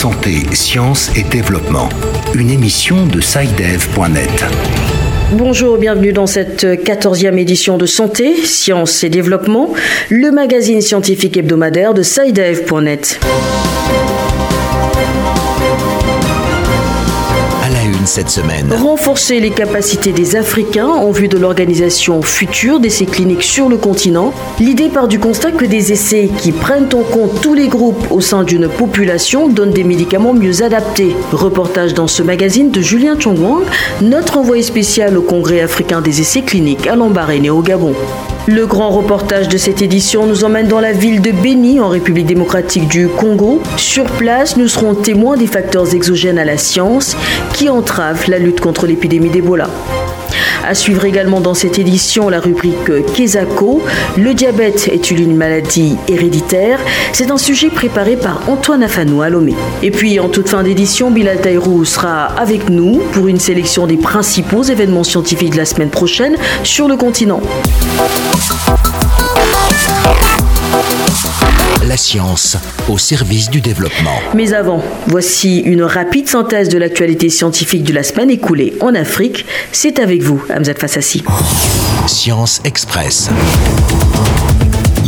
Santé, Sciences et Développement, une émission de SciDev.net. Bonjour, bienvenue dans cette 14e édition de Santé, Sciences et Développement, le magazine scientifique hebdomadaire de SciDev.net. cette semaine. Renforcer les capacités des Africains en vue de l'organisation future d'essais cliniques sur le continent. L'idée part du constat que des essais qui prennent en compte tous les groupes au sein d'une population donnent des médicaments mieux adaptés. Reportage dans ce magazine de Julien Chongwang, notre envoyé spécial au Congrès africain des essais cliniques à Lambaréné au Gabon. Le grand reportage de cette édition nous emmène dans la ville de Beni, en République démocratique du Congo. Sur place, nous serons témoins des facteurs exogènes à la science qui entravent la lutte contre l'épidémie d'Ebola. À suivre également dans cette édition la rubrique Kesako. Le diabète est une maladie héréditaire? C'est un sujet préparé par Antoine Afanou à Lomé. Et puis en toute fin d'édition, Bilal Taïrou sera avec nous pour une sélection des principaux événements scientifiques de la semaine prochaine sur le continent. La science au service du développement. Mais avant, voici une rapide synthèse de l'actualité scientifique de la semaine écoulée en Afrique. C'est avec vous, Hamzat Fassassi. Science Express.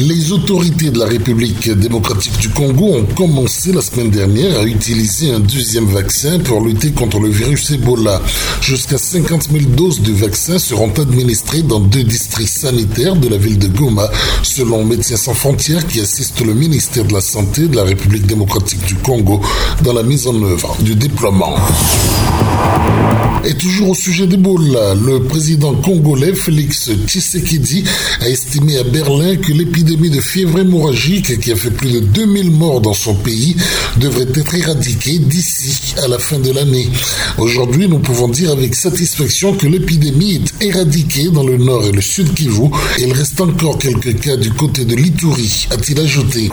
Les autorités de la République démocratique du Congo ont commencé la semaine dernière à utiliser un deuxième vaccin pour lutter contre le virus Ebola. Jusqu'à 50 000 doses de vaccin seront administrées dans deux districts sanitaires de la ville de Goma, selon Médecins sans frontières qui assiste le ministère de la Santé de la République démocratique du Congo dans la mise en œuvre du déploiement. Et toujours au sujet d'Ebola, le président congolais Félix Tshisekedi a estimé à Berlin que l'épidémie de fièvre hémorragique qui a fait plus de 2000 morts dans son pays devrait être éradiquée d'ici à la fin de l'année. Aujourd'hui, nous pouvons dire avec satisfaction que l'épidémie est éradiquée dans le nord et le sud Kivu. Il reste encore quelques cas du côté de l'Ituri, a-t-il ajouté.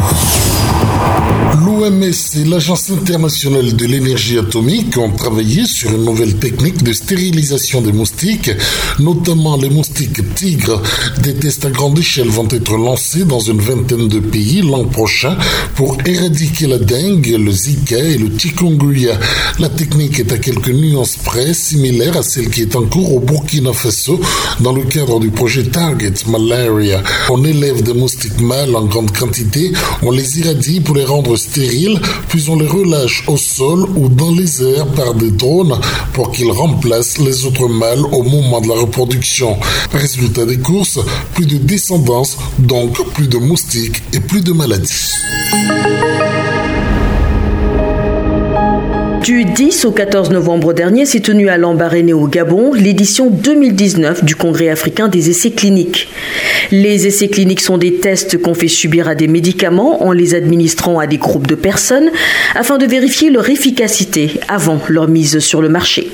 L'OMS et l'Agence internationale de l'énergie atomique ont travaillé sur une nouvelle technique de stérilisation des moustiques, notamment les moustiques tigres. Des tests à grande échelle vont être lancés dans une vingtaine de pays l'an prochain pour éradiquer la dengue, le zika et le chikungunya. La technique est à quelques nuances près similaire à celle qui est en cours au Burkina Faso dans le cadre du projet Target Malaria. On élève des moustiques mâles en grande quantité, on les irradie pour les rendre stériles, puis on les relâche au sol ou dans les airs par des drones pour qu'ils remplacent les autres mâles au moment de la reproduction. Résultat des courses, plus de descendance, donc plus de moustiques et plus de maladies. Du 10 au 14 novembre dernier s'est tenue à Lambaréné au Gabon l'édition 2019 du Congrès africain des essais cliniques. Les essais cliniques sont des tests qu'on fait subir à des médicaments en les administrant à des groupes de personnes afin de vérifier leur efficacité avant leur mise sur le marché.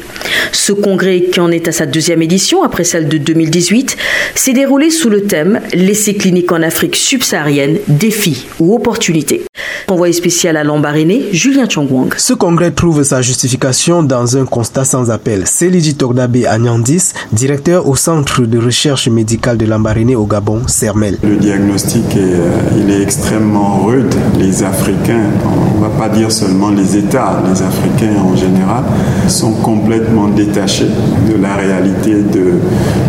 Ce congrès, qui en est à sa deuxième édition après celle de 2018, s'est déroulé sous le thème L'essai clinique en Afrique subsaharienne, défis ou opportunités. Envoyé spécial à Lambaréné, Julien Chongwang. Ce congrès trouve sa justification dans un constat sans appel. Seliji Togdabe Agnandis, directeur au Centre de recherche médicale de Lambaréné au Gabon, CERMEL. Le diagnostic est, euh, il est extrêmement rude. Les Africains, on ne va pas dire seulement les États, les Africains en général, sont complètement détachés de la réalité de,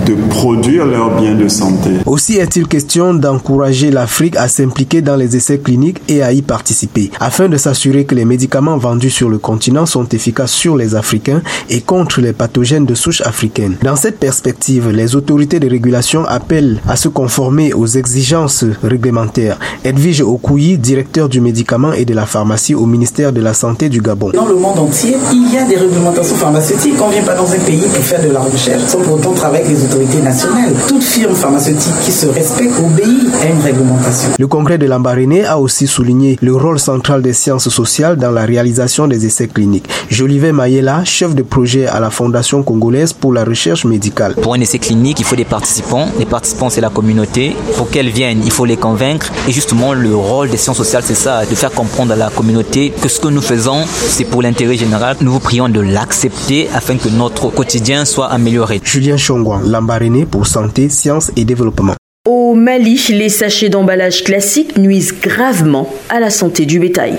de produire leurs biens de santé. Aussi est-il question d'encourager l'Afrique à s'impliquer dans les essais cliniques et à y participer, afin de s'assurer que les médicaments vendus sur le continent sont efficaces sur les Africains et contre les pathogènes de souche africaine. Dans cette perspective, les autorités de régulation appellent à se conformer aux exigences réglementaires. Edwige Okouyi, directeur du médicament et de la pharmacie au ministère de la Santé du Gabon. Dans le monde entier, il y a des réglementations pharmaceutiques. On ne vient pas dans un pays pour faire de la recherche sans pour autant travailler avec les autorités nationales. Toute firme pharmaceutique qui se respecte obéit à une réglementation. Le congrès de Lambaréné a aussi souligné le rôle central des sciences sociales dans la réalisation des essais cliniques. Jolivet Mayela, chef de projet à la Fondation congolaise pour la recherche médicale. Pour un essai clinique, il faut des participants. Les participants, c'est la communauté. Pour qu'elles viennent, il faut les convaincre. Et justement, le rôle des sciences sociales, c'est ça, de faire comprendre à la communauté que ce que nous faisons, c'est pour l'intérêt général. Nous vous prions de l'accepter afin que notre quotidien soit amélioré. Julien Chongwan, Lambaréné pour santé, sciences et développement. Au Mali, les sachets d'emballage classiques nuisent gravement à la santé du bétail.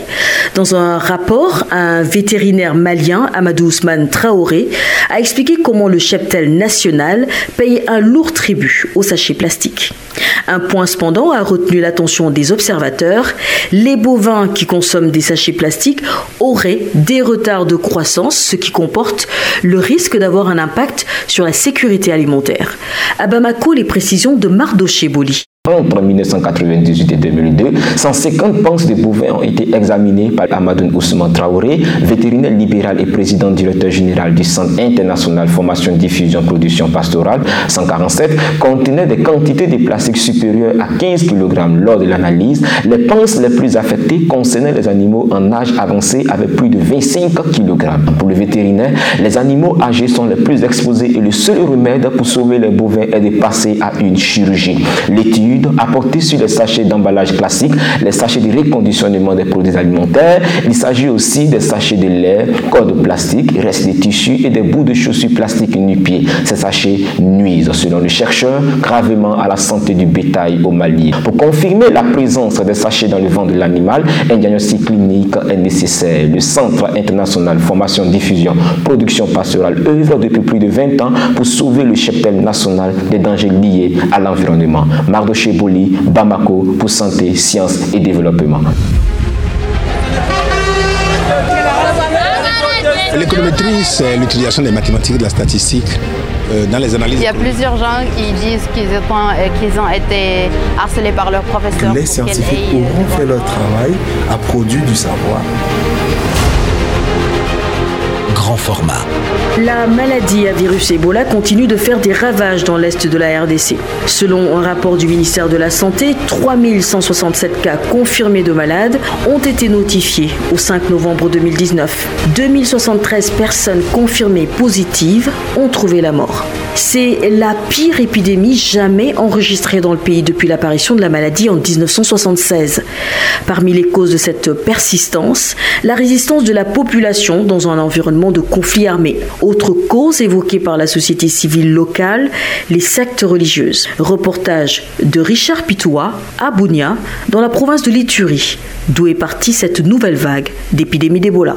Dans un rapport, un vétérinaire malien, Amadou Ousmane Traoré, a expliqué comment le cheptel national paye un lourd tribut aux sachets plastiques. Un point cependant a retenu l'attention des observateurs. Les bovins qui consomment des sachets plastiques auraient des retards de croissance, ce qui comporte le risque d'avoir un impact sur la sécurité alimentaire. À Bamako, les précisions de Mardoché Boli. Entre 1998 et 2002, 150 panses de bovins ont été examinées par Amadou Ousmane Traoré, vétérinaire libéral et président directeur général du Centre international formation, diffusion, production pastorale 147, contenaient des quantités de plastique supérieures à 15 kg. Lors de l'analyse, les panses les plus affectées concernaient les animaux en âge avancé avec plus de 25 kg. Pour le vétérinaire, les animaux âgés sont les plus exposés et le seul remède pour sauver les bovins est de passer à une chirurgie. L'étude apportés sur les sachets d'emballage classique, les sachets de reconditionnement des produits alimentaires. Il s'agit aussi des sachets de lait, corps de plastique, restes de tissus et des bouts de chaussures plastiques nu-pieds. Ces sachets nuisent, selon le chercheur, gravement à la santé du bétail au Mali. Pour confirmer la présence des sachets dans le ventre de l'animal, un diagnostic clinique est nécessaire. Le Centre international formation, diffusion, production pastorale œuvre depuis plus de 20 ans pour sauver le cheptel national des dangers liés à l'environnement. Mardoché Boli, Bamako pour santé, sciences et développement. L'économétrie, c'est l'utilisation des mathématiques et de la statistique euh, dans les analyses. Il y a plusieurs gens qui disent qu'ils ont, euh, ont été harcelés par leurs professeurs. Les scientifiques auront fait leur travail, à produire du savoir format. La maladie à virus Ebola continue de faire des ravages dans l'est de la RDC. Selon un rapport du ministère de la Santé, 3167 cas confirmés de malades ont été notifiés au 5 novembre 2019. 2073 personnes confirmées positives ont trouvé la mort. C'est la pire épidémie jamais enregistrée dans le pays depuis l'apparition de la maladie en 1976. Parmi les causes de cette persistance, la résistance de la population dans un environnement de conflit armé. Autre cause évoquée par la société civile locale, les sectes religieuses. Reportage de Richard Pitoua à Bounia, dans la province de l'Iturie, d'où est partie cette nouvelle vague d'épidémie d'Ebola.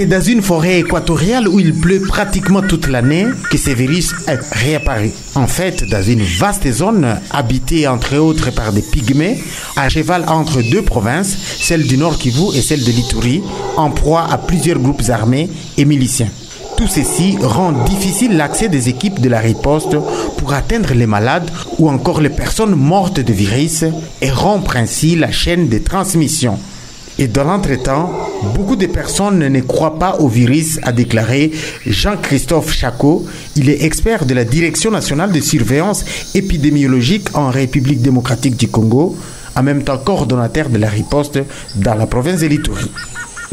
C'est dans une forêt équatoriale où il pleut pratiquement toute l'année que ces virus réapparu. En fait, dans une vaste zone habitée entre autres par des pygmées, à cheval entre deux provinces, celle du Nord Kivu et celle de l'Ituri, en proie à plusieurs groupes armés et miliciens. Tout ceci rend difficile l'accès des équipes de la riposte pour atteindre les malades ou encore les personnes mortes de virus et rompre ainsi la chaîne de transmission. Et dans l'entretemps, beaucoup de personnes ne croient pas au virus, a déclaré Jean-Christophe Chacot. Il est expert de la Direction nationale de surveillance épidémiologique en République démocratique du Congo, en même temps coordonnateur de la riposte dans la province de l'Itourie.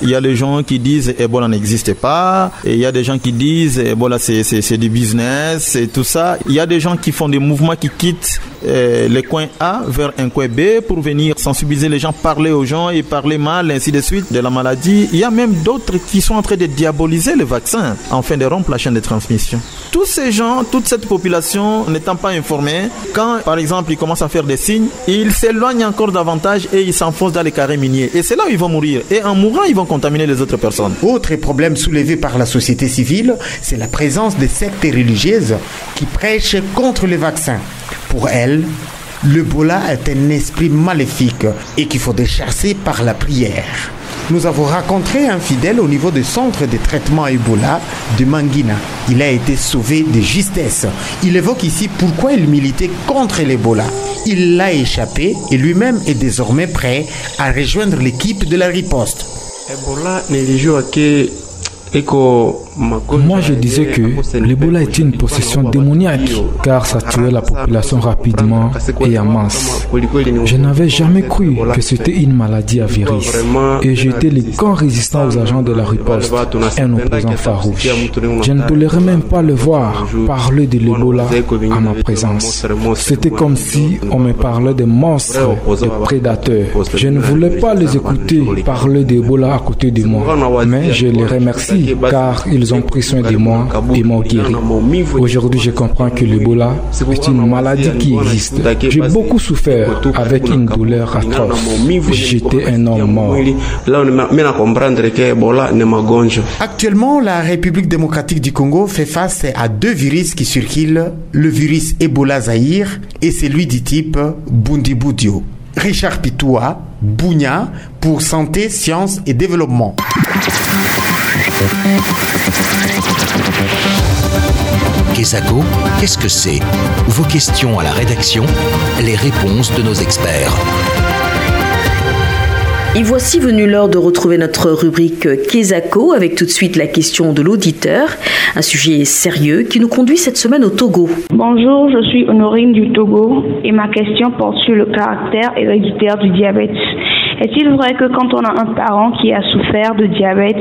Il y a des gens qui disent Ebola n'existe pas. Et il y a des gens qui disent Ebola c'est du business et tout ça. Il y a des gens qui font des mouvements qui quittent euh, les coins A vers un coin B pour venir sensibiliser les gens, parler aux gens et parler mal, ainsi de suite, de la maladie. Il y a même d'autres qui sont en train de diaboliser le vaccin afin de rompre la chaîne de transmission. Tous ces gens, toute cette population n'étant pas informée, quand par exemple ils commencent à faire des signes, ils s'éloignent encore davantage et ils s'enfoncent dans les carrés miniers. Et c'est là où ils vont mourir. Et en mourant, ils vont contaminer les autres personnes. Autre problème soulevé par la société civile, c'est la présence des sectes religieuses qui prêchent contre les vaccins. Pour elles, le Bola est un esprit maléfique et qu'il faut chasser par la prière. Nous avons rencontré un fidèle au niveau du centre de traitement Ebola de Manguina. Il a été sauvé de justesse. Il évoque ici pourquoi il militait contre l'Ebola. Il l'a échappé et lui-même est désormais prêt à rejoindre l'équipe de la riposte. Ebola moi, je disais que l'Ebola est une possession démoniaque, car ça tuait la population rapidement et en masse. Je n'avais jamais cru que c'était une maladie à virus, et j'étais le grand résistant aux agents de la riposte, un opposant farouche. Je ne tolérais même pas le voir parler de l'Ebola à ma présence. C'était comme si on me parlait de monstres, de prédateurs. Je ne voulais pas les écouter parler d'Ebola à côté de moi, mais je les remercie car ils ont pris soin de moi et m'ont guéri. Aujourd'hui, je comprends que l'Ebola est une maladie qui existe. J'ai beaucoup souffert avec une douleur atroce. J'étais un homme mort. Actuellement, la République démocratique du Congo fait face à deux virus qui circulent, le virus Ebola Zahir et celui du type Bundibudio. Richard Pitoua, Bounia, pour Santé, Sciences et Développement. Kesako, qu'est-ce que c'est? Vos questions à la rédaction, les réponses de nos experts. Et voici venu l'heure de retrouver notre rubrique Kesako avec tout de suite la question de l'auditeur, un sujet sérieux qui nous conduit cette semaine au Togo. Bonjour, je suis Honorine du Togo et ma question porte sur le caractère héréditaire du diabète. Est-il vrai que quand on a un parent qui a souffert de diabète,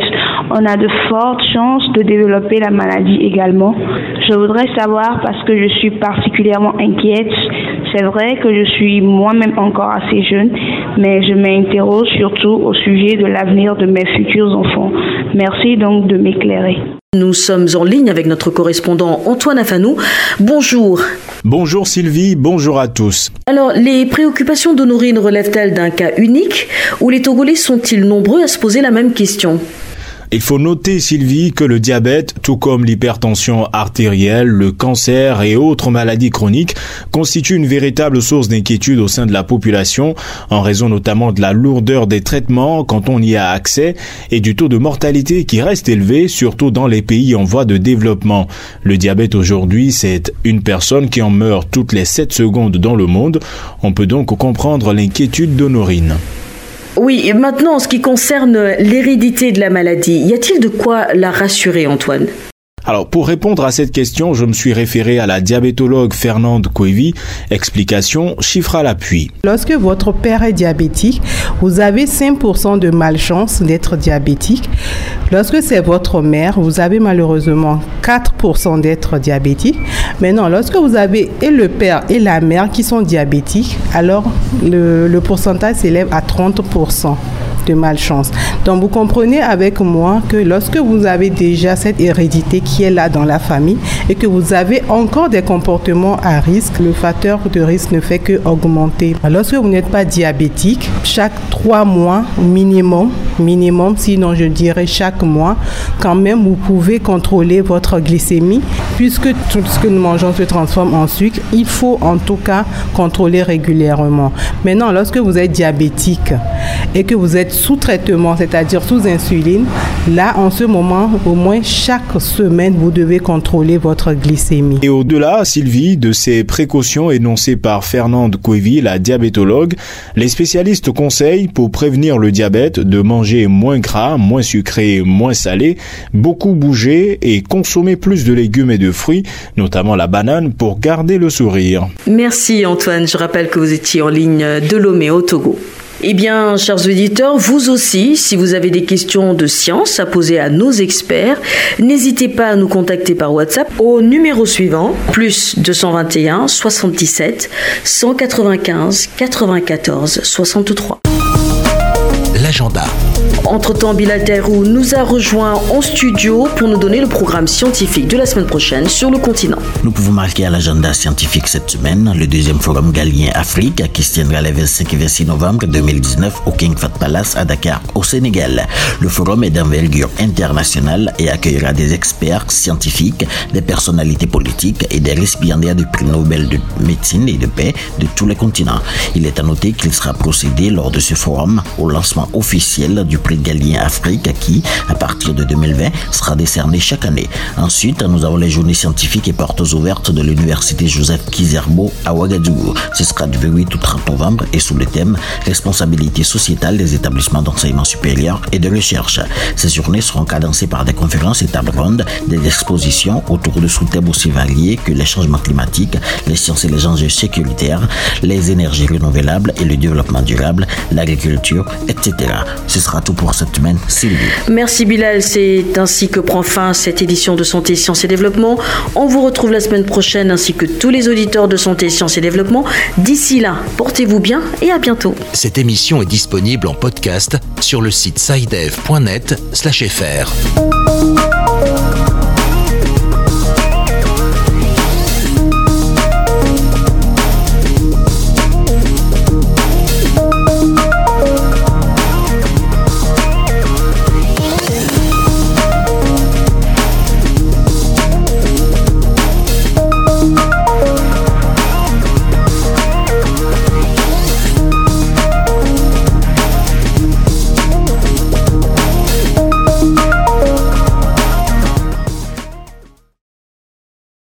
on a de fortes chances de développer la maladie également Je voudrais savoir parce que je suis particulièrement inquiète. C'est vrai que je suis moi-même encore assez jeune, mais je m'interroge surtout au sujet de l'avenir de mes futurs enfants. Merci donc de m'éclairer. Nous sommes en ligne avec notre correspondant Antoine Afanou. Bonjour. Bonjour Sylvie, bonjour à tous. Alors, les préoccupations d'Honorine relèvent-elles d'un cas unique ou les Togolais sont-ils nombreux à se poser la même question? Il faut noter, Sylvie, que le diabète, tout comme l'hypertension artérielle, le cancer et autres maladies chroniques, constitue une véritable source d'inquiétude au sein de la population, en raison notamment de la lourdeur des traitements quand on y a accès et du taux de mortalité qui reste élevé, surtout dans les pays en voie de développement. Le diabète aujourd'hui, c'est une personne qui en meurt toutes les 7 secondes dans le monde. On peut donc comprendre l'inquiétude d'Honorine. Oui, maintenant, en ce qui concerne l'hérédité de la maladie, y a-t-il de quoi la rassurer, Antoine? Alors, pour répondre à cette question, je me suis référé à la diabétologue Fernande Coevi. Explication, chiffre à l'appui. Lorsque votre père est diabétique, vous avez 5% de malchance d'être diabétique. Lorsque c'est votre mère, vous avez malheureusement 4% d'être diabétique. Maintenant, lorsque vous avez et le père et la mère qui sont diabétiques, alors le, le pourcentage s'élève à 30% de malchance. Donc vous comprenez avec moi que lorsque vous avez déjà cette hérédité qui est là dans la famille et que vous avez encore des comportements à risque, le facteur de risque ne fait que augmenter. Lorsque vous n'êtes pas diabétique, chaque trois mois minimum, minimum, sinon je dirais chaque mois, quand même vous pouvez contrôler votre glycémie puisque tout ce que nous mangeons se transforme en sucre. Il faut en tout cas contrôler régulièrement. Maintenant, lorsque vous êtes diabétique et que vous êtes sous traitement, c'est-à-dire sous insuline, là, en ce moment, au moins chaque semaine, vous devez contrôler votre glycémie. Et au-delà, Sylvie, de ces précautions énoncées par Fernande Coevi, la diabétologue, les spécialistes conseillent pour prévenir le diabète de manger moins gras, moins sucré, moins salé, beaucoup bouger et consommer plus de légumes et de fruits, notamment la banane, pour garder le sourire. Merci Antoine, je rappelle que vous étiez en ligne de Lomé au Togo. Eh bien, chers auditeurs, vous aussi, si vous avez des questions de science à poser à nos experts, n'hésitez pas à nous contacter par WhatsApp au numéro suivant, plus 221 77 195 94 63. L'agenda. Entre-temps, Bilaterou nous a rejoint en studio pour nous donner le programme scientifique de la semaine prochaine sur le continent. Nous pouvons marquer à l'agenda scientifique cette semaine le deuxième forum galien Afrique qui se tiendra les 25 et 26 novembre 2019 au King Fat Palace à Dakar, au Sénégal. Le forum est d'envergure internationale et accueillera des experts scientifiques, des personnalités politiques et des récipiendaires du prix Nobel de médecine et de paix de tous les continents. Il est à noter qu'il sera procédé lors de ce forum au lancement officiel du prix Galien Afrique qui, à partir de 2020, sera décerné chaque année. Ensuite, nous avons les journées scientifiques et portes ouvertes de l'université Joseph Kizerbo à Ouagadougou. Ce sera du 28 au 30 novembre et sous le thème Responsabilité sociétale des établissements d'enseignement supérieur et de recherche. Ces journées seront cadencées par des conférences et tables rondes, des expositions autour de sous-thèmes aussi variés que les changements climatiques, les sciences et les enjeux sécuritaires, les énergies renouvelables et le développement durable, l'agriculture, etc. Ce sera tout pour cette semaine. Sylvie. Merci Bilal, c'est ainsi que prend fin cette édition de Santé, Sciences et Développement. On vous retrouve la semaine prochaine ainsi que tous les auditeurs de Santé, Sciences et Développement. D'ici là, portez-vous bien et à bientôt. Cette émission est disponible en podcast sur le site sidev.net/fr.